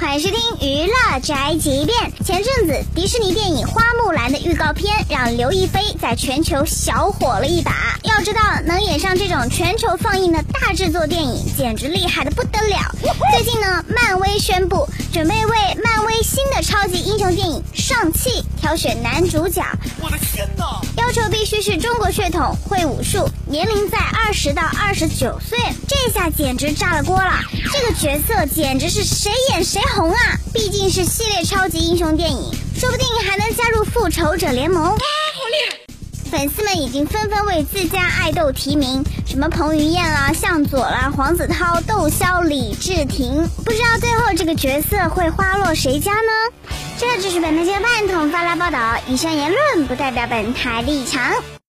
欢迎收听娱乐宅急便。前阵子，迪士尼电影《花木兰》的预告片让刘亦菲在全球小火了一把。要知道，能演上这种全球放映的大制作电影，简直厉害的不得了。最近呢，漫威宣布准备为漫威新的超级英雄电影《上汽》挑选男主角。我的天哪！要求必须是中国血统，会武术，年龄在二十到二十九岁。这下简直炸了锅了！这个角色简直是谁演谁红啊！毕竟是系列超级英雄电影，说不定还能加入复仇者联盟。啊，好厉害！粉丝们已经纷纷为自家爱豆提名，什么彭于晏啊、向佐啦、黄子韬、窦骁、李治廷，不知道最后这个角色会花落谁家呢？这就是本台新闻半桶发来报道，以上言论不代表本台立场。